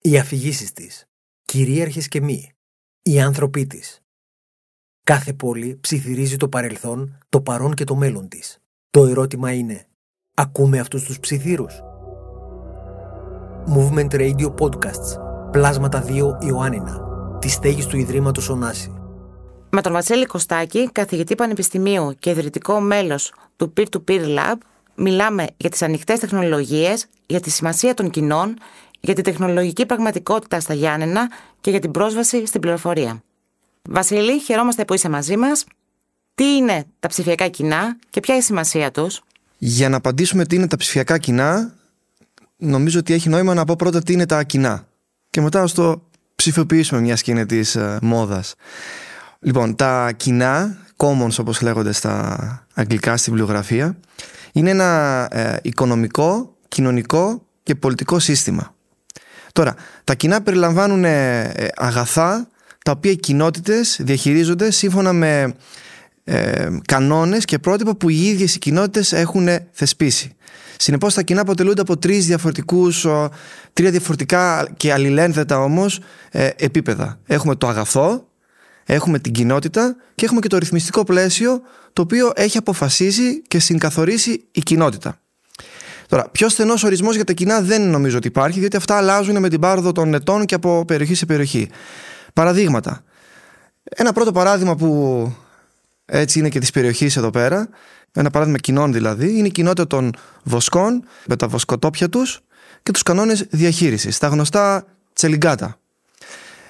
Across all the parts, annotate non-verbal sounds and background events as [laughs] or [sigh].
οι αφηγήσεις της, κυρίαρχες και μη, οι άνθρωποι της. Κάθε πόλη ψιθυρίζει το παρελθόν, το παρόν και το μέλλον της. Το ερώτημα είναι, ακούμε αυτούς τους ψιθύρους; Movement Radio Podcasts, Πλάσματα 2 Ιωάννινα, τη στέγης του Ιδρύματος Ωνάση. Με τον Βασίλη Κωστάκη, καθηγητή πανεπιστημίου και ιδρυτικό μέλος του Peer-to-Peer Lab, μιλάμε για τις ανοιχτές τεχνολογίες, για τη σημασία των κοινών, για τη τεχνολογική πραγματικότητα στα Γιάννενα και για την πρόσβαση στην πληροφορία. Βασίλη, χαιρόμαστε που είσαι μαζί μας. Τι είναι τα ψηφιακά κοινά και ποια είναι η σημασία τους; Για να απαντήσουμε τι είναι τα ψηφιακά κοινά, νομίζω ότι έχει νόημα να πω πρώτα τι είναι τα κοινά. Και μετά ας το ψηφιοποιήσουμε μιας σκηνή της ε, μόδας. Λοιπόν, τα κοινά, commons όπως λέγονται στα αγγλικά στη βιβλιογραφία, είναι ένα ε, οικονομικό, κοινωνικό και πολιτικό σύστημα. Τώρα, τα κοινά περιλαμβάνουν ε, ε, αγαθά τα οποία οι κοινότητες διαχειρίζονται σύμφωνα με ε, κανόνες και πρότυπα που οι ίδιες οι κοινότητες έχουν θεσπίσει. Συνεπώς τα κοινά αποτελούνται από τρεις διαφορετικούς, τρία διαφορετικά και αλληλένθετα όμως ε, επίπεδα. Έχουμε το αγαθό, έχουμε την κοινότητα και έχουμε και το ρυθμιστικό πλαίσιο το οποίο έχει αποφασίσει και συγκαθορίσει η κοινότητα. Τώρα, πιο στενός ορισμός για τα κοινά δεν νομίζω ότι υπάρχει, διότι αυτά αλλάζουν με την πάροδο των ετών και από περιοχή σε περιοχή. Παραδείγματα. Ένα πρώτο παράδειγμα που έτσι είναι και της περιοχής εδώ πέρα, ένα παράδειγμα κοινών δηλαδή, είναι η κοινότητα των βοσκών με τα βοσκοτόπια τους και τους κανόνες διαχείρισης, τα γνωστά τσελιγκάτα.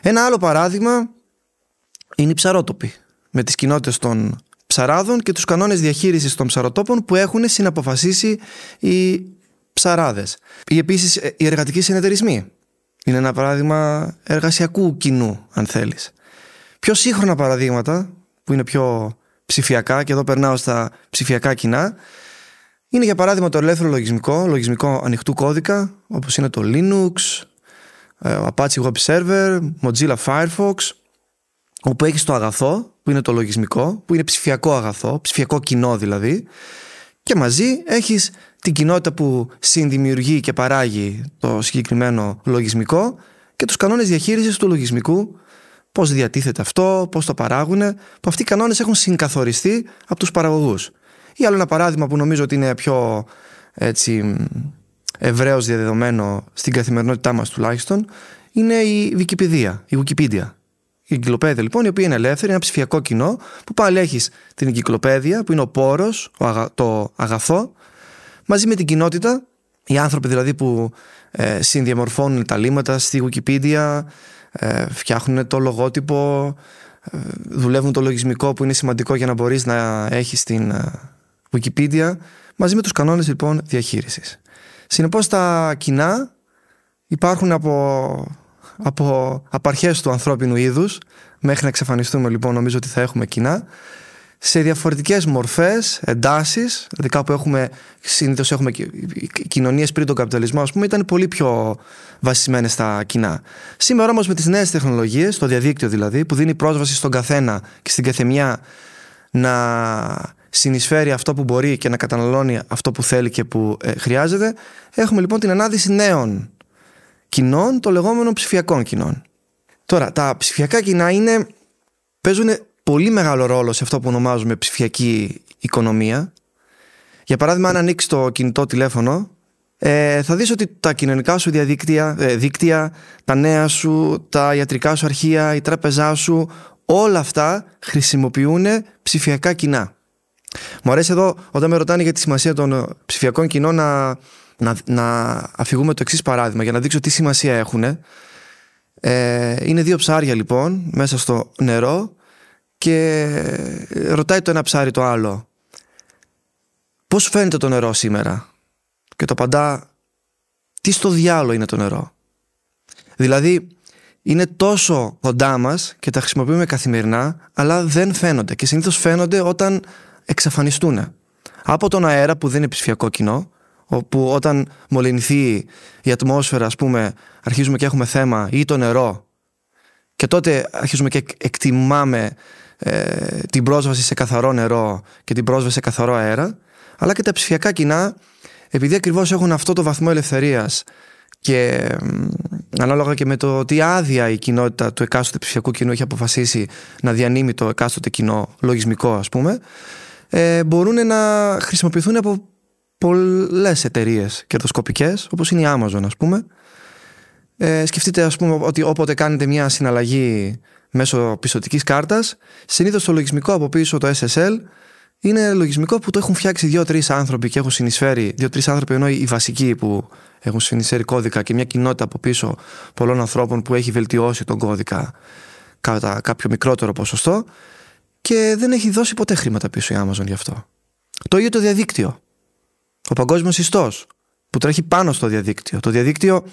Ένα άλλο παράδειγμα είναι οι ψαρότοποι, με τις κοινότητες των ψαράδων και τους κανόνες διαχείρισης των ψαροτόπων που έχουν συναποφασίσει οι ψαράδες. Ή επίσης ε, οι εργατικοί συνεταιρισμοί. Είναι ένα παράδειγμα εργασιακού κοινού, αν θέλεις. Πιο σύγχρονα παραδείγματα, που είναι πιο ψηφιακά, και εδώ περνάω στα ψηφιακά κοινά, είναι για παράδειγμα το ελεύθερο λογισμικό, λογισμικό ανοιχτού κώδικα, όπως είναι το Linux, ε, ο Apache Web Server, Mozilla Firefox, όπου έχεις το αγαθό, που είναι το λογισμικό, που είναι ψηφιακό αγαθό, ψηφιακό κοινό δηλαδή, και μαζί έχεις την κοινότητα που συνδημιουργεί και παράγει το συγκεκριμένο λογισμικό και τους κανόνες διαχείρισης του λογισμικού, πώς διατίθεται αυτό, πώς το παράγουν, που αυτοί οι κανόνες έχουν συγκαθοριστεί από τους παραγωγούς. Ή άλλο ένα παράδειγμα που νομίζω ότι είναι πιο έτσι, ευρέως διαδεδομένο στην καθημερινότητά μας τουλάχιστον, είναι η Wikipedia, η Wikipedia. Η εγκυκλοπαίδεια λοιπόν, η οποία είναι ελεύθερη, ένα ψηφιακό κοινό, που πάλι έχεις την εγκυκλοπαίδεια, που είναι ο πόρος, το αγαθό, μαζί με την κοινότητα, οι άνθρωποι δηλαδή που ε, συνδιαμορφώνουν τα λίμματα στη Wikipedia, ε, φτιάχνουν το λογότυπο, ε, δουλεύουν το λογισμικό που είναι σημαντικό για να μπορείς να έχεις την ε, Wikipedia, μαζί με τους κανόνες λοιπόν διαχείρισης. Συνεπώς τα κοινά υπάρχουν από από απαρχές του ανθρώπινου είδους μέχρι να εξαφανιστούμε λοιπόν νομίζω ότι θα έχουμε κοινά σε διαφορετικές μορφές, εντάσεις δηλαδή κάπου έχουμε, συνήθως έχουμε κοινωνίες πριν τον καπιταλισμό ας πούμε ήταν πολύ πιο βασισμένες στα κοινά. Σήμερα όμως με τις νέες τεχνολογίες, το διαδίκτυο δηλαδή που δίνει πρόσβαση στον καθένα και στην καθεμιά να συνεισφέρει αυτό που μπορεί και να καταναλώνει αυτό που θέλει και που ε, χρειάζεται έχουμε λοιπόν την ανάδυση νέων κοινών των λεγόμενων ψηφιακών κοινών. Τώρα, τα ψηφιακά κοινά είναι, παίζουν πολύ μεγάλο ρόλο σε αυτό που ονομάζουμε ψηφιακή οικονομία. Για παράδειγμα, αν ανοίξεις το κινητό τηλέφωνο, ε, θα δεις ότι τα κοινωνικά σου διαδίκτυα, ε, δίκτυα, τα νέα σου, τα ιατρικά σου αρχεία, η τράπεζά σου, όλα αυτά χρησιμοποιούν ψηφιακά κοινά. Μου αρέσει εδώ όταν με ρωτάνε για τη σημασία των ψηφιακών κοινών να να, να αφηγούμε το εξής παράδειγμα για να δείξω τι σημασία έχουν. Ε, είναι δύο ψάρια λοιπόν μέσα στο νερό και ρωτάει το ένα ψάρι το άλλο πώς σου φαίνεται το νερό σήμερα; Και το απαντά τι στο διάλο είναι το νερό; Δηλαδή, είναι τόσο κοντά μας και τα χρησιμοποιούμε καθημερινά, αλλά δεν φαίνονται. Και συνήθως φαίνονται όταν εξαφανιστούν. Από τον αέρα που δεν είναι ψηφιακό κοινό, όπου όταν μολυνθεί η ατμόσφαιρα, ας πούμε, αρχίζουμε και έχουμε θέμα, ή το νερό, και τότε αρχίζουμε και εκτιμάμε ε, την πρόσβαση σε καθαρό νερό και την πρόσβαση σε καθαρό αέρα, αλλά και τα ψηφιακά κοινά, επειδή ακριβώς έχουν αυτό το βαθμό ελευθερίας και ανάλογα και με το τι άδεια η κοινότητα του εκάστοτε ψηφιακού κοινού έχει αποφασίσει να διανύμει το εκάστοτε κοινό λογισμικό ας πούμε ε, μπορούν να χρησιμοποιηθούν από πολλές εταιρείες κερδοσκοπικές όπως είναι η Amazon ας πούμε ε, σκεφτείτε ας πούμε ότι όποτε κάνετε μια συναλλαγή μέσω πιστοτικής κάρτας συνήθως το λογισμικό από πίσω το SSL είναι λογισμικό που το έχουν φτιάξει δύο-τρεις άνθρωποι και έχουν συνεισφέρει. Δύο-τρεις άνθρωποι ενώ οι βασικοί που έχουν συνεισφέρει κώδικα και μια κοινότητα από πίσω πολλών ανθρώπων που έχει βελτιώσει τον κώδικα κατά κάποιο μικρότερο ποσοστό και δεν έχει δώσει ποτέ χρήματα πίσω η Amazon γι' αυτό. Το ίδιο το διαδίκτυο. Ο παγκόσμιος ιστός που τρέχει πάνω στο διαδίκτυο. Το διαδίκτυο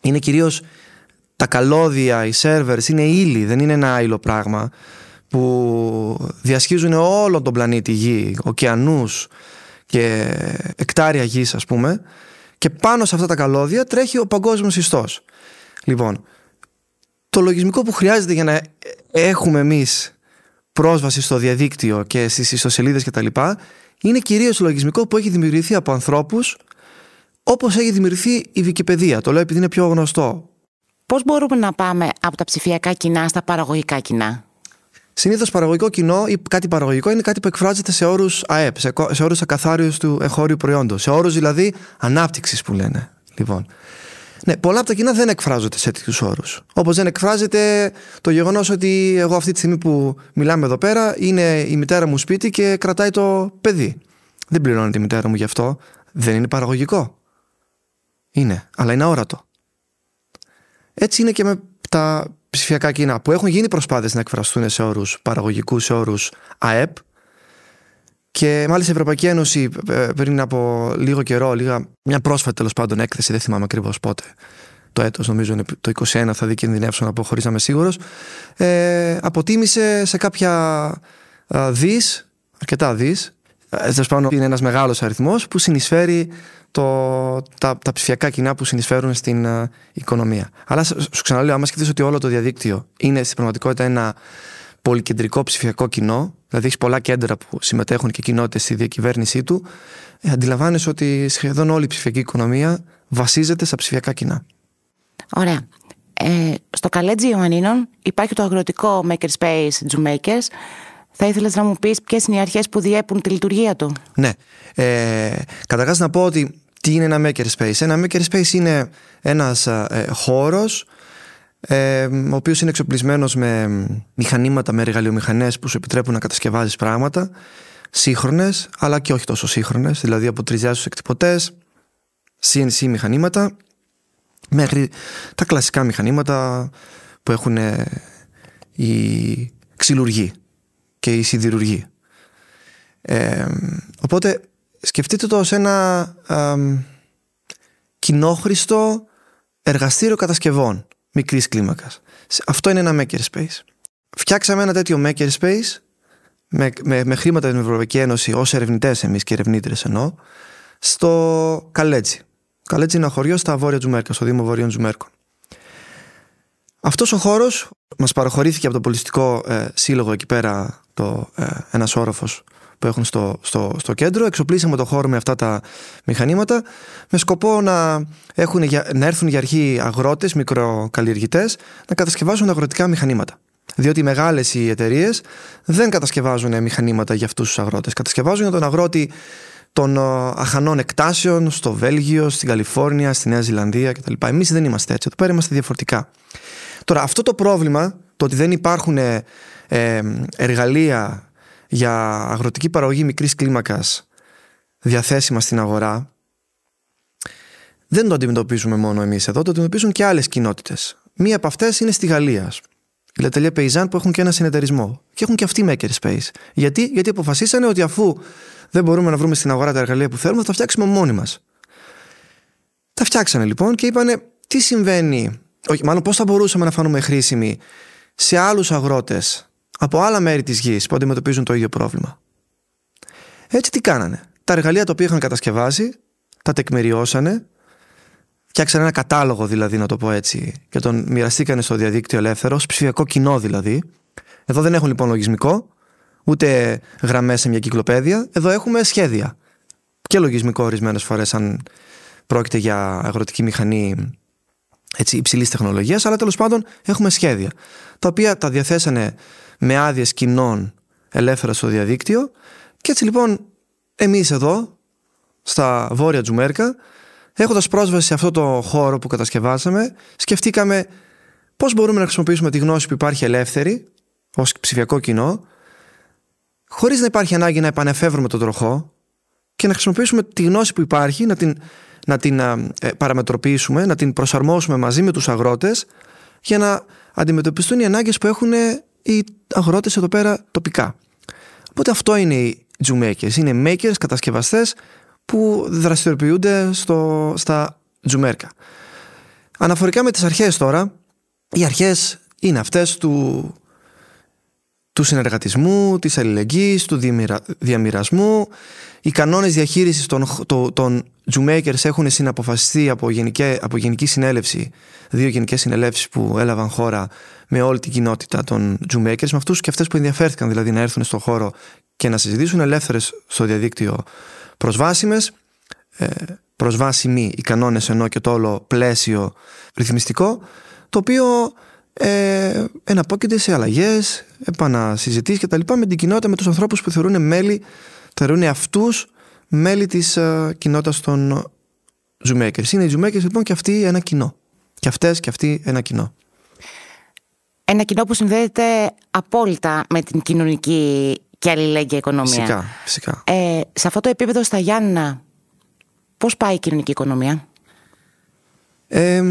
είναι κυρίως τα καλώδια, οι servers, είναι ύλη, δεν είναι ένα άλλο πράγμα που διασχίζουν όλο τον πλανήτη Γη, ωκεανούς και εκτάρια γης ας πούμε και πάνω σε αυτά τα καλώδια τρέχει ο παγκόσμιος ιστός. Λοιπόν, το λογισμικό που χρειάζεται για να έχουμε εμείς πρόσβαση στο διαδίκτυο και στις ιστοσελίδες και τα λοιπά είναι κυρίως το λογισμικό που έχει δημιουργηθεί από ανθρώπους όπως έχει δημιουργηθεί η Wikipedia. Το λέω επειδή είναι πιο γνωστό. Πώς μπορούμε να πάμε από τα ψηφιακά κοινά στα παραγωγικά κοινά; Συνήθως παραγωγικό κοινό ή κάτι παραγωγικό είναι κάτι που εκφράζεται σε όρους ΑΕΠ, σε, σε όρους ακαθάριους του εγχώριου προϊόντος. Σε όρους δηλαδή ανάπτυξης που λένε. Λοιπόν. Ναι, πολλά από τα κοινά δεν εκφράζονται σε τέτοιους όρους. Όπως δεν εκφράζεται το γεγονός ότι εγώ αυτή τη στιγμή που μιλάμε εδώ πέρα είναι η μητέρα μου σπίτι και κρατάει το παιδί. Δεν πληρώνει τη μητέρα μου γι' αυτό. Δεν είναι παραγωγικό. Είναι, αλλά είναι αόρατο. Έτσι είναι και με τα ψηφιακά κοινά που έχουν γίνει προσπάθειες να εκφραστούν σε όρους παραγωγικού, σε όρους ΑΕΠ και μάλιστα η Ευρωπαϊκή Ένωση ε, πριν από λίγο καιρό, λίγα, μια πρόσφατη τέλος πάντων έκθεση, δεν θυμάμαι ακριβώς πότε, το έτος νομίζω είναι το 21 θα διακινδυνεύσω να πω χωρίς να είμαι σίγουρος ε, αποτίμησε σε κάποια ε, δις, αρκετά δις ε, τέλος πάντων είναι ένας μεγάλος αριθμός που συνεισφέρει το, τα, τα ψηφιακά κοινά που συνεισφέρουν στην uh, οικονομία. Αλλά σου ξαναλέω, άμα σκεφτείς ότι όλο το διαδίκτυο είναι στην πραγματικότητα ένα πολυκεντρικό ψηφιακό κοινό, δηλαδή έχει πολλά κέντρα που συμμετέχουν και κοινότητες στη διακυβέρνησή του, ε, αντιλαμβάνεσαι ότι σχεδόν όλη η ψηφιακή οικονομία βασίζεται στα ψηφιακά κοινά. Ωραία. Ε, στο Καλέτζι Ιωαννίνων υπάρχει το αγροτικό Makerspace Makers. Θα ήθελες να μου πεις ποιες είναι οι αρχές που διέπουν τη λειτουργία του; Ναι. Ε, καταρχάς να πω ότι τι είναι ένα makerspace. Ένα makerspace είναι ένας ε, χώρος ε, ο οποίος είναι εξοπλισμένος με μηχανήματα, με εργαλειομηχανές που σου επιτρέπουν να κατασκευάζεις πράγματα σύγχρονες αλλά και όχι τόσο σύγχρονες δηλαδή από τριζιάσους εκτυπωτές CNC μηχανήματα μέχρι τα κλασικά μηχανήματα που έχουν οι ξυλουργοί και οι σιδηρουργοί. Ε, οπότε σκεφτείτε το ως ένα ε, κοινόχρηστο εργαστήριο κατασκευών μικρής κλίμακας. Αυτό είναι ένα makerspace. Φτιάξαμε ένα τέτοιο makerspace με, με, με χρήματα την Ευρωπαϊκή Ένωση ως ερευνητές εμείς και ερευνήτρες εννοώ στο Καλέτσι. Καλέτσι είναι ένα χωριό στα βόρεια Τζουμέρκα, στο Δήμο Βορείων Τζουμέρκων. Αυτός ο χώρος μας παραχωρήθηκε από το πολιτιστικό ε, σύλλογο εκεί πέρα το, ε, ένας όροφος που έχουν στο, στο, στο κέντρο. Εξοπλίσαμε το χώρο με αυτά τα μηχανήματα με σκοπό να, έχουν, να έρθουν για αρχή αγρότες, μικροκαλλιεργητές να κατασκευάσουν αγροτικά μηχανήματα. Διότι οι μεγάλες οι εταιρείες δεν κατασκευάζουν μηχανήματα για αυτούς τους αγρότες. Κατασκευάζουν για τον αγρότη των ε, αχανών εκτάσεων στο Βέλγιο, στην Καλιφόρνια, στη Νέα Ζηλανδία κτλ. Εμείς δεν είμαστε έτσι. Εδώ πέρα είμαστε διαφορετικά. Τώρα, αυτό το πρόβλημα, το ότι δεν υπάρχουν ε, εργαλεία για αγροτική παραγωγή μικρής κλίμακας διαθέσιμα στην αγορά, δεν το αντιμετωπίζουμε μόνο εμείς εδώ, το αντιμετωπίζουν και άλλες κοινότητες. Μία από αυτές είναι στη Γαλλία. Η Λετελεία Πεϊζάν που έχουν και ένα συνεταιρισμό. Και έχουν και αυτοί Makerspace. Γιατί; Γιατί αποφασίσανε ότι αφού δεν μπορούμε να βρούμε στην αγορά τα εργαλεία που θέλουμε, θα τα φτιάξουμε μόνοι μας. Τα φτιάξανε λοιπόν και είπανε τι συμβαίνει; Όχι, μάλλον πώς θα μπορούσαμε να φανούμε χρήσιμοι σε άλλους αγρότες από άλλα μέρη της γης που αντιμετωπίζουν το ίδιο πρόβλημα. Έτσι τι κάνανε; Τα εργαλεία τα οποία είχαν κατασκευάσει, τα τεκμηριώσανε, φτιάξανε ένα κατάλογο δηλαδή να το πω έτσι και τον μοιραστήκανε στο διαδίκτυο ελεύθερο, ψηφιακό κοινό δηλαδή. Εδώ δεν έχουν λοιπόν λογισμικό, ούτε γραμμές σε μια κυκλοπαίδεια, εδώ έχουμε σχέδια και λογισμικό ορισμένες φορές αν πρόκειται για αγροτική μηχανή έτσι, υψηλής τεχνολογίας, αλλά τέλος πάντων έχουμε σχέδια, τα οποία τα διαθέσανε με άδειες κοινών ελεύθερα στο διαδίκτυο. Και έτσι λοιπόν εμείς εδώ, στα βόρεια Τζουμέρκα, έχοντας πρόσβαση σε αυτό το χώρο που κατασκευάσαμε, σκεφτήκαμε πώς μπορούμε να χρησιμοποιήσουμε τη γνώση που υπάρχει ελεύθερη, ως ψηφιακό κοινό, χωρίς να υπάρχει ανάγκη να επανεφεύρουμε τον τροχό και να χρησιμοποιήσουμε τη γνώση που υπάρχει, να την, να την ε, παραμετροποιήσουμε, να την προσαρμόσουμε μαζί με τους αγρότες για να αντιμετωπιστούν οι ανάγκες που έχουν οι αγρότες εδώ πέρα τοπικά. Οπότε αυτό είναι οι τζουμέκες. Είναι makers, κατασκευαστές που δραστηριοποιούνται στο, στα τζουμέρκα. Αναφορικά με τις αρχές τώρα, οι αρχές είναι αυτές του, του συνεργατισμού, της αλληλεγγύης, του διαμοιρασμού. Οι κανόνες διαχείρισης των, των, των Jewmakers έχουν συναποφασιστεί από γενική, από γενική συνέλευση, δύο γενικές συνελεύσεις που έλαβαν χώρα με όλη την κοινότητα των Jewmakers, με αυτούς και αυτές που ενδιαφέρθηκαν δηλαδή να έρθουν στον χώρο και να συζητήσουν ελεύθερες στο διαδίκτυο προσβάσιμες, ε, προσβάσιμοι οι κανόνες ενώ και το όλο πλαίσιο ρυθμιστικό, το οποίο ε, εναπόκειται σε αλλαγές, επανασυζητήσεις κτλ. με την κοινότητα, με τους ανθρώπους που θεωρούν μέλη, θεωρούν αυτούς μέλη της uh, κοινότητας των Zoommakers. Είναι οι Zoommakers λοιπόν και αυτοί ένα κοινό. Και αυτές και αυτοί ένα κοινό. Ένα κοινό που συνδέεται απόλυτα με την κοινωνική και αλληλέγγυα οικονομία. Φυσικά, φυσικά. Ε, σε αυτό το επίπεδο στα Γιάννα, πώς πάει η κοινωνική οικονομία; Ε,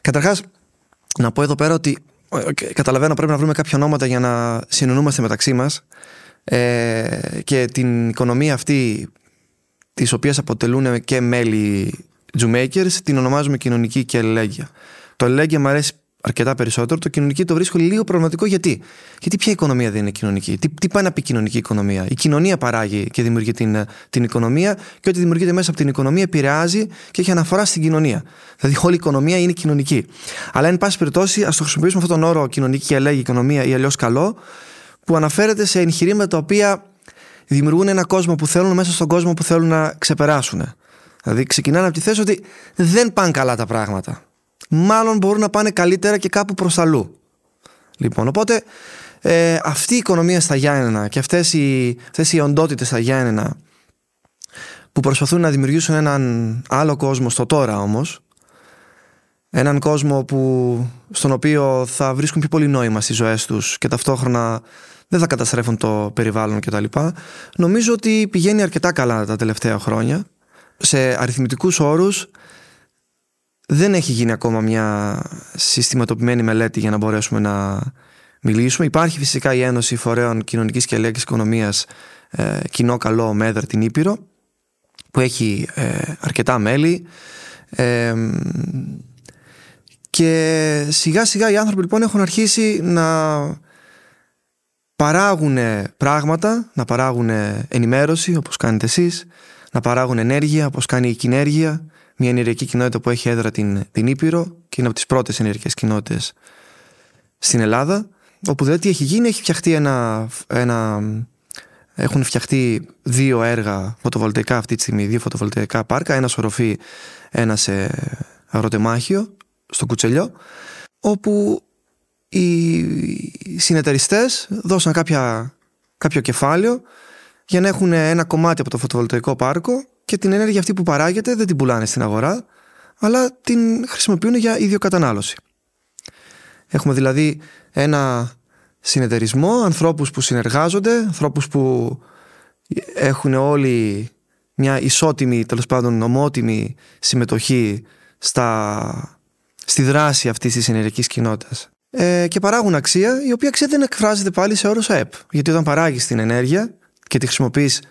καταρχάς, να πω εδώ πέρα ότι καταλαβαίνω πρέπει να βρούμε κάποια ονόματα για να συνεννούμαστε μεταξύ μας ε, και την οικονομία αυτή τις οποίες αποτελούν και μέλη Zoommakers την ονομάζουμε κοινωνική και αλληλέγγυα. Το αλληλέγγυα μου αρέσει αρκετά περισσότερο. Το κοινωνική το βρίσκω λίγο προβληματικό. Γιατί, Γιατί ποια οικονομία δεν είναι κοινωνική; Τι, τι πάει να πει κοινωνική οικονομία; Η κοινωνία παράγει και δημιουργεί την, την οικονομία και ό,τι δημιουργείται μέσα από την οικονομία επηρεάζει και έχει αναφορά στην κοινωνία. Δηλαδή, όλη η οικονομία είναι κοινωνική. Αλλά, εν πάση περιπτώσει, ας το χρησιμοποιήσουμε αυτόν τον όρο κοινωνική και αλλαγή οικονομία ή αλλιώς καλό, που αναφέρεται σε εγχειρήματα τα οποία δημιουργούν ένα κόσμο που θέλουν μέσα στον κόσμο που θέλουν να ξεπεράσουν. Δηλαδή, ξεκινάνε από τη θέση ότι δεν πάνε καλά τα πράγματα μάλλον μπορούν να πάνε καλύτερα και κάπου προς αλλού. Λοιπόν, οπότε ε, αυτή η οικονομία στα Γιάννενα και αυτές οι, αυτές οι οντότητες στα Γιάννενα που προσπαθούν να δημιουργήσουν έναν άλλο κόσμο στο τώρα όμως έναν κόσμο που, στον οποίο θα βρίσκουν πιο πολύ νόημα στις ζωές τους και ταυτόχρονα δεν θα καταστρέφουν το περιβάλλον κτλ. Νομίζω ότι πηγαίνει αρκετά καλά τα τελευταία χρόνια. Σε αριθμητικούς όρους δεν έχει γίνει ακόμα μια συστηματοποιημένη μελέτη για να μπορέσουμε να μιλήσουμε. Υπάρχει φυσικά η Ένωση Φορέων Κοινωνικής και Ελέγχης Οικονομίας ε, Κοινό Καλό Μέδρα την Ήπειρο που έχει ε, αρκετά μέλη ε, και σιγά σιγά οι άνθρωποι λοιπόν έχουν αρχίσει να παράγουν πράγματα, να παράγουν ενημέρωση όπως κάνετε εσείς, να παράγουν ενέργεια όπως κάνει η κοινέργεια μια ενεργειακή κοινότητα που έχει έδρα την, την Ήπειρο και είναι από τις πρώτες ενεργειακές κοινότητες στην Ελλάδα όπου δηλαδή τι έχει γίνει, έχει φτιαχτεί ένα, ένα έχουν φτιαχτεί δύο έργα φωτοβολταϊκά αυτή τη στιγμή, δύο φωτοβολταϊκά πάρκα, ένα οροφή, ένα σε αγροτεμάχιο, στο Κουτσελιό, όπου οι συνεταιριστές δώσαν κάποια, κάποιο κεφάλαιο για να έχουν ένα κομμάτι από το φωτοβολταϊκό πάρκο και την ενέργεια αυτή που παράγεται δεν την πουλάνε στην αγορά, αλλά την χρησιμοποιούν για ίδιο κατανάλωση. Έχουμε δηλαδή ένα συνεταιρισμό, ανθρώπους που συνεργάζονται, ανθρώπους που έχουν όλοι μια ισότιμη, τέλος πάντων ομότιμη συμμετοχή στα, στη δράση αυτής της ενεργειακής κοινότητας. Ε, και παράγουν αξία, η οποία αξία δεν εκφράζεται πάλι σε όρος ΑΕΠ. Γιατί όταν παράγεις την ενέργεια και τη χρησιμοποιείς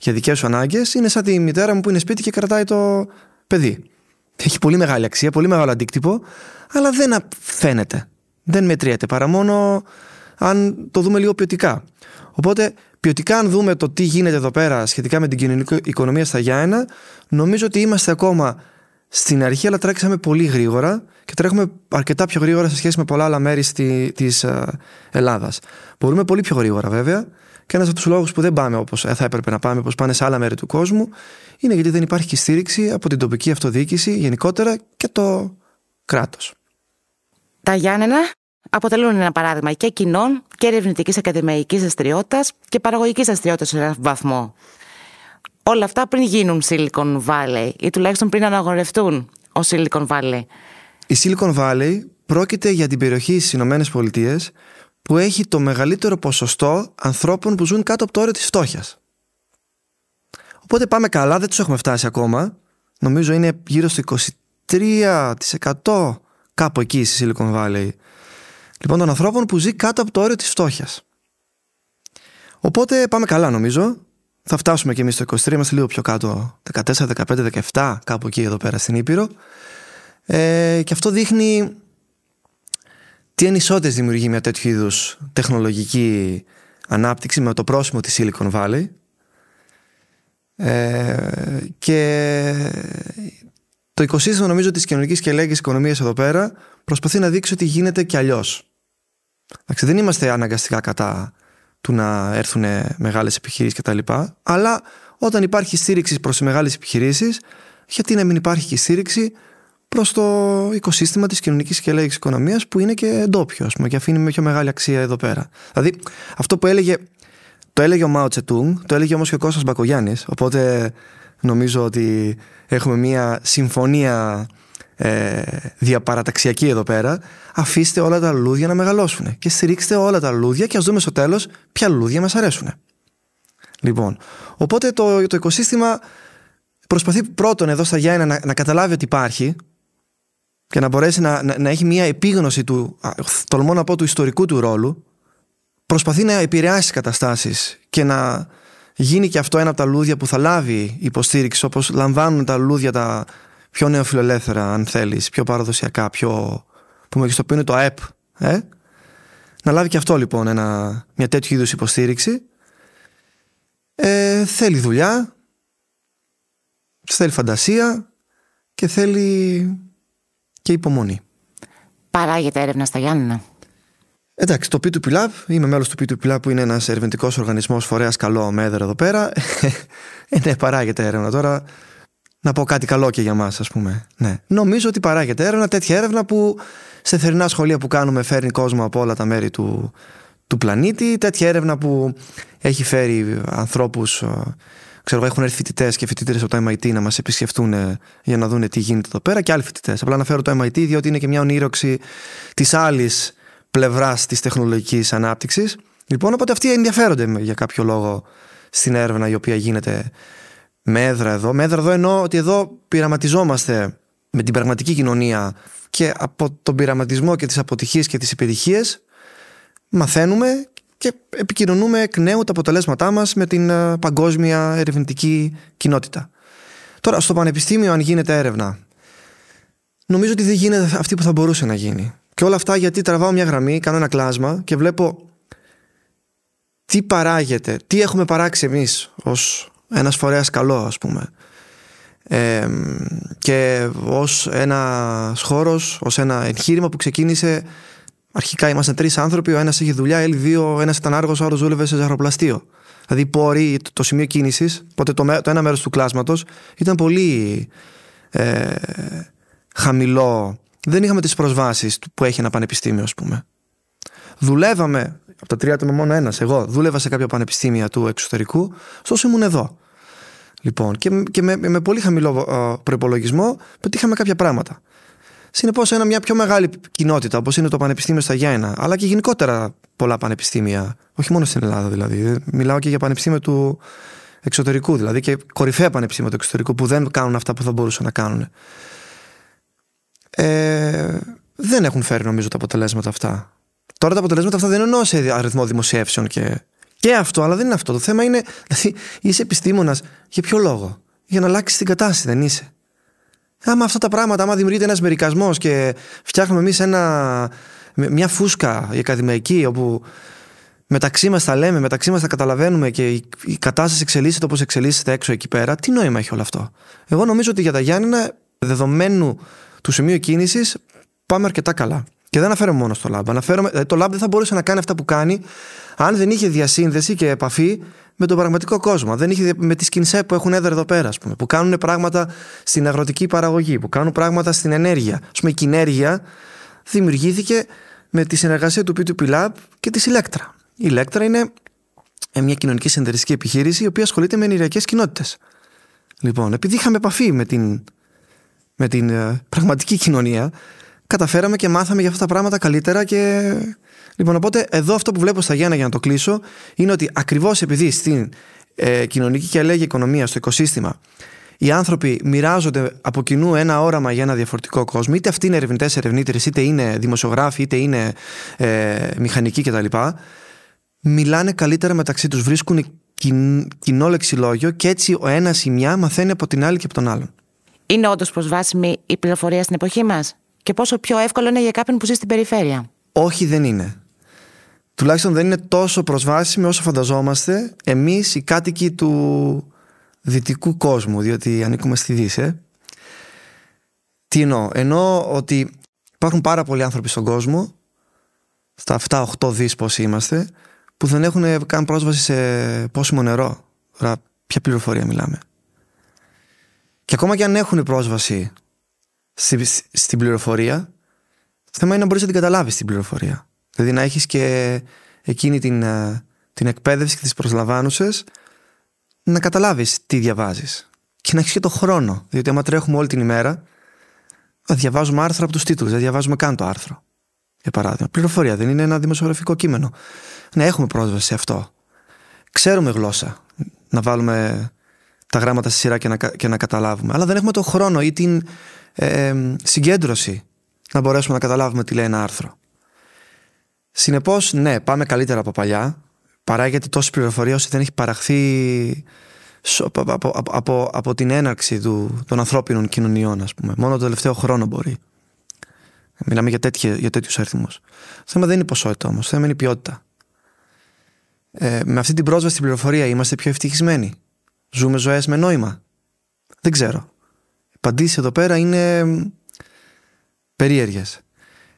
για δικές σου ανάγκες είναι σαν τη μητέρα μου που είναι σπίτι και κρατάει το παιδί. Έχει πολύ μεγάλη αξία, πολύ μεγάλο αντίκτυπο, αλλά δεν φαίνεται. Δεν μετριέται παρά μόνο αν το δούμε λίγο ποιοτικά. Οπότε, ποιοτικά, αν δούμε το τι γίνεται εδώ πέρα σχετικά με την κοινωνική οικονομία στα Γιάννα, νομίζω ότι είμαστε ακόμα στην αρχή, αλλά τρέξαμε πολύ γρήγορα και τρέχουμε αρκετά πιο γρήγορα σε σχέση με πολλά άλλα μέρη της ε, Ελλάδας. Μπορούμε πολύ πιο γρήγορα, βέβαια, και ένας από τους λόγους που δεν πάμε όπως θα έπρεπε να πάμε, όπως πάνε σε άλλα μέρη του κόσμου, είναι γιατί δεν υπάρχει και στήριξη από την τοπική αυτοδιοίκηση γενικότερα και το κράτος. Τα Γιάννενα αποτελούν ένα παράδειγμα και κοινών και ερευνητικής ακαδημαϊκής δραστηριότητας και παραγωγικής δραστηριότητας σε έναν βαθμό. Όλα αυτά πριν γίνουν Silicon Valley ή τουλάχιστον πριν αναγορευτούν ως Silicon Valley. Η Silicon Valley πρόκειται για την περιοχή στις Ηνωμένες Πολιτείες που έχει το μεγαλύτερο ποσοστό ανθρώπων που ζουν κάτω από το όριο της φτώχειας. Οπότε πάμε καλά, δεν τους έχουμε φτάσει ακόμα. Νομίζω είναι γύρω στο 23% κάπου εκεί στη Silicon Valley. Λοιπόν, των ανθρώπων που ζει κάτω από το όριο της φτώχειας. Οπότε πάμε καλά νομίζω. Θα φτάσουμε και εμείς στο 23, είμαστε λίγο πιο κάτω, 14, 15, 17, κάπου εκεί εδώ πέρα στην Ήπειρο. Ε, και αυτό δείχνει τι ανισότητες δημιουργεί μια τέτοιου είδους τεχνολογική ανάπτυξη με το πρόσημο της Silicon Valley; Ε, και το οικοσύστημα νομίζω της κοινωνικής και λέγης οικονομίας εδώ πέρα προσπαθεί να δείξει ότι γίνεται και αλλιώς. δεν είμαστε αναγκαστικά κατά του να έρθουν μεγάλες επιχειρήσεις κτλ. Αλλά όταν υπάρχει στήριξη προς τις μεγάλες επιχειρήσεις γιατί να μην υπάρχει και στήριξη προς το οικοσύστημα της κοινωνικής και λέγης οικονομίας που είναι και ντόπιο, ας πούμε, και αφήνει με πιο μεγάλη αξία εδώ πέρα. Δηλαδή, αυτό που έλεγε. Το έλεγε ο Μάο Τσετούγκ, το έλεγε όμως και ο Κώστας Μπακογιάννης. Οπότε νομίζω ότι έχουμε μια συμφωνία ε, διαπαραταξιακή εδώ πέρα. Αφήστε όλα τα λουλούδια να μεγαλώσουν και στηρίξτε όλα τα λουλούδια και ας δούμε στο τέλος ποια λουλούδια μας αρέσουν. Λοιπόν, οπότε το, το οικοσύστημα προσπαθεί πρώτον εδώ στα Γιάννα να, να καταλάβει ότι υπάρχει και να μπορέσει να, να, να έχει μια επίγνωση του, τολμώ να πω, του ιστορικού του ρόλου, προσπαθεί να επηρεάσει καταστάσεις και να γίνει και αυτό ένα από τα λούδια που θα λάβει υποστήριξη, όπως λαμβάνουν τα λούδια τα πιο νεοφιλελεύθερα, αν θέλεις, πιο παραδοσιακά, πιο. που μεγιστοποιούν το ΑΕΠ. Ε; Να λάβει και αυτό λοιπόν ένα, μια τέτοιου είδους υποστήριξη. Ε, θέλει δουλειά, θέλει φαντασία και θέλει και υπομονή. Παράγεται έρευνα στα Γιάννηνα. Εντάξει, το P2P Lab, είμαι μέλος του P2P Lab που είναι ένας ερευνητικός οργανισμός φορέας καλό με έδρα εδώ πέρα. [laughs] ε, ναι, παράγεται έρευνα τώρα. Να πω κάτι καλό και για μας ας πούμε. Ναι. Νομίζω ότι παράγεται έρευνα, τέτοια έρευνα που σε θερινά σχολεία που κάνουμε φέρνει κόσμο από όλα τα μέρη του, του πλανήτη. Τέτοια έρευνα που έχει φέρει ανθρώπους ξέρω, έχουν έρθει φοιτητές και φοιτητέ από το MIT να μας επισκεφτούν ε, για να δουν τι γίνεται εδώ πέρα και άλλοι φοιτητές. Απλά αναφέρω το MIT διότι είναι και μια ονείροξη της άλλης πλευράς της τεχνολογικής ανάπτυξης. Λοιπόν, οπότε αυτοί ενδιαφέρονται για κάποιο λόγο στην έρευνα η οποία γίνεται με έδρα εδώ. Με έδρα εδώ εννοώ ότι εδώ πειραματιζόμαστε με την πραγματική κοινωνία και από τον πειραματισμό και τις αποτυχίες και τις επιτυχίες μαθαίνουμε και επικοινωνούμε εκ νέου τα αποτελέσματά μας με την ε, παγκόσμια ερευνητική κοινότητα. Τώρα, στο πανεπιστήμιο, αν γίνεται έρευνα, νομίζω ότι δεν γίνεται αυτή που θα μπορούσε να γίνει. Και όλα αυτά γιατί τραβάω μια γραμμή, κάνω ένα κλάσμα και βλέπω τι παράγεται, τι έχουμε παράξει εμείς ως ένας φορέας καλό, ας πούμε. Ε, και ως ένας χώρος, ως ένα εγχείρημα που ξεκίνησε Αρχικά ήμασταν τρεις άνθρωποι, ο ένας είχε δουλειά, άλλοι δύο, ένας ήταν άργος, ο άλλος δούλευε σε ζαχαροπλαστείο. Δηλαδή, πόροι, το, το σημείο κίνησης, οπότε το, το ένα μέρος του κλάσματος ήταν πολύ ε, χαμηλό. Δεν είχαμε τις προσβάσεις που έχει ένα πανεπιστήμιο, ας πούμε. Δουλεύαμε, από τα τρία άτομα μόνο ένας, εγώ δούλευα σε κάποια πανεπιστήμια του εξωτερικού, ωστόσο ήμουν εδώ. Λοιπόν, και, και με, με πολύ χαμηλό προπολογισμό πετύχαμε κάποια πράγματα. Συνεπώς, ένα μια πιο μεγάλη κοινότητα όπως είναι το Πανεπιστήμιο στα Γιάννα, αλλά και γενικότερα πολλά πανεπιστήμια, όχι μόνο στην Ελλάδα δηλαδή. Μιλάω και για πανεπιστήμια του εξωτερικού, δηλαδή και κορυφαία πανεπιστήμια του εξωτερικού που δεν κάνουν αυτά που θα μπορούσαν να κάνουν. Ε, δεν έχουν φέρει νομίζω τα αποτελέσματα αυτά. Τώρα τα αποτελέσματα αυτά δεν εννοώ σε αριθμό δημοσιεύσεων και, και αυτό, αλλά δεν είναι αυτό. Το θέμα είναι, δηλαδή, είσαι επιστήμονας για ποιο λόγο; Για να αλλάξεις την κατάσταση, δεν είσαι. Άμα αυτά τα πράγματα, άμα δημιουργείται ένας μερικασμός και φτιάχνουμε εμείς μια φούσκα η ακαδημαϊκή όπου μεταξύ μας τα λέμε, μεταξύ μας τα καταλαβαίνουμε και η κατάσταση εξελίσσεται όπως εξελίσσεται έξω εκεί πέρα, τι νόημα έχει όλο αυτό; Εγώ νομίζω ότι για τα Γιάννηνα, δεδομένου του σημείου κίνησης, πάμε αρκετά καλά. Και δεν αναφέρομαι μόνο στο lab. Αναφέρομαι, ε, το lab δεν θα μπορούσε να κάνει αυτά που κάνει αν δεν είχε διασύνδεση και επαφή με τον πραγματικό κόσμο. Δεν είχε με τι κινσέ που έχουν έδρα εδώ πέρα, ας πούμε, που κάνουν πράγματα στην αγροτική παραγωγή, που κάνουν πράγματα στην ενέργεια. Α πούμε, η κυνέργεια δημιουργήθηκε με τη συνεργασία του P2P Lab και της Electra. Η Electra είναι ε, μια κοινωνική συνεταιριστική επιχείρηση η οποία ασχολείται με ενεργειακές κοινότητες. Λοιπόν, επειδή είχαμε επαφή με την, με την ε, πραγματική κοινωνία, καταφέραμε και μάθαμε για αυτά τα πράγματα καλύτερα και. Λοιπόν, οπότε εδώ αυτό που βλέπω στα Γιάννα για να το κλείσω είναι ότι ακριβώς επειδή στην ε, κοινωνική και αλλαγή οικονομία, στο οικοσύστημα, οι άνθρωποι μοιράζονται από κοινού ένα όραμα για ένα διαφορετικό κόσμο, είτε αυτοί είναι ερευνητές, ερευνήτρε, είτε είναι δημοσιογράφοι, είτε είναι ε, μηχανικοί κτλ. Μιλάνε καλύτερα μεταξύ τους, βρίσκουν κοινό λεξιλόγιο και έτσι ο ένας ή μια μαθαίνει από την άλλη και από τον άλλον. Είναι όντως προσβάσιμη η πληροφορία στην εποχή μας, και πόσο πιο εύκολο είναι για κάποιον που ζει στην περιφέρεια; Όχι, δεν είναι. Τουλάχιστον δεν είναι τόσο προσβάσιμη όσο φανταζόμαστε εμείς οι κάτοικοι του δυτικού κόσμου, διότι ανήκουμε στη Δύση. Ε. Τι εννοώ, εννοώ ότι υπάρχουν πάρα πολλοί άνθρωποι στον κόσμο, στα 7-8 δις πόσοι είμαστε, που δεν έχουν καν πρόσβαση σε πόσιμο νερό. Τώρα, ποια πληροφορία μιλάμε; Και ακόμα και αν έχουν πρόσβαση στη, στην πληροφορία, το θέμα είναι να μπορείς να την καταλάβεις την πληροφορία. Δηλαδή να έχεις και εκείνη την, ε, την εκπαίδευση και τις προσλαμβάνουσες να καταλάβεις τι διαβάζεις. Και να έχεις και το χρόνο. Διότι άμα τρέχουμε όλη την ημέρα, διαβάζουμε άρθρα από τους τίτλους, δεν διαβάζουμε καν το άρθρο. Για παράδειγμα, πληροφορία δεν είναι ένα δημοσιογραφικό κείμενο. Να έχουμε πρόσβαση σε αυτό. Ξέρουμε γλώσσα. Να βάλουμε τα γράμματα στη σειρά και να, και να καταλάβουμε. Αλλά δεν έχουμε το χρόνο ή την ε, συγκέντρωση να μπορέσουμε να καταλάβουμε τι λέει ένα άρθρο. Συνεπώς, ναι, πάμε καλύτερα από παλιά. Παράγεται τόση πληροφορία όσο δεν έχει παραχθεί από, από, από, από την έναρξη του, των ανθρώπινων κοινωνιών, ας πούμε. Μόνο το τελευταίο χρόνο μπορεί. Μιλάμε για, τέτοιου για τέτοιους αριθμούς. Το θέμα δεν είναι η ποσότητα όμως, το θέμα είναι η ποιότητα. Ε, με αυτή την πρόσβαση στην πληροφορία είμαστε πιο ευτυχισμένοι. Ζούμε ζωές με νόημα. Δεν ξέρω. Οι απαντήσεις εδώ πέρα είναι περίεργες.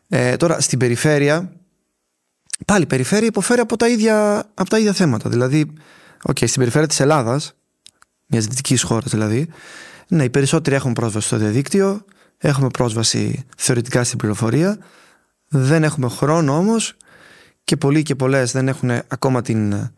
Ε, τώρα, στην περιφέρεια, πάλι η περιφέρεια υποφέρει από τα ίδια, από τα ίδια θέματα. Δηλαδή, okay, στην περιφέρεια της Ελλάδας, μιας δυτικής χώρας δηλαδή, ναι, οι περισσότεροι έχουν πρόσβαση στο διαδίκτυο, έχουμε πρόσβαση θεωρητικά στην πληροφορία, δεν έχουμε χρόνο όμως και πολλοί και πολλές δεν έχουν ακόμα την,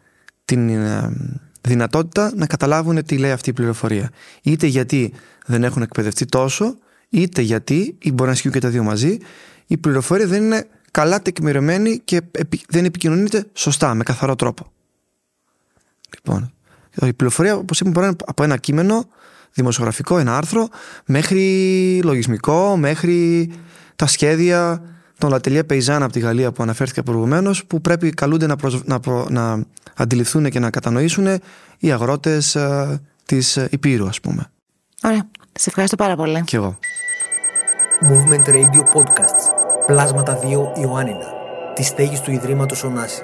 την ε, δυνατότητα να καταλάβουν τι λέει αυτή η πληροφορία. Είτε γιατί δεν έχουν εκπαιδευτεί τόσο, είτε γιατί, ή μπορεί να ισχύουν και τα δύο μαζί, η πληροφορία δεν είναι καλά τεκμηρωμένη και δεν επικοινωνείται σωστά, με καθαρό τρόπο. Λοιπόν, η πληροφορία, όπως είπαμε, μπορεί να είναι από ένα κείμενο δημοσιογραφικό, ένα άρθρο, μέχρι λογισμικό, μέχρι τα σχέδια των Λατελία Πεϊζάν από τη Γαλλία που αναφέρθηκα προηγουμένως, που πρέπει καλούνται να, να, να αντιληφθούν και να κατανοήσουν οι αγρότες ε, της Υπήρου, ας πούμε. Ωραία. Σε ευχαριστώ πάρα πολύ. Και εγώ. Movement Radio Podcasts. Πλάσματα 2 Ιωάννινα. Τη στέγη του Ιδρύματος Ωνάση.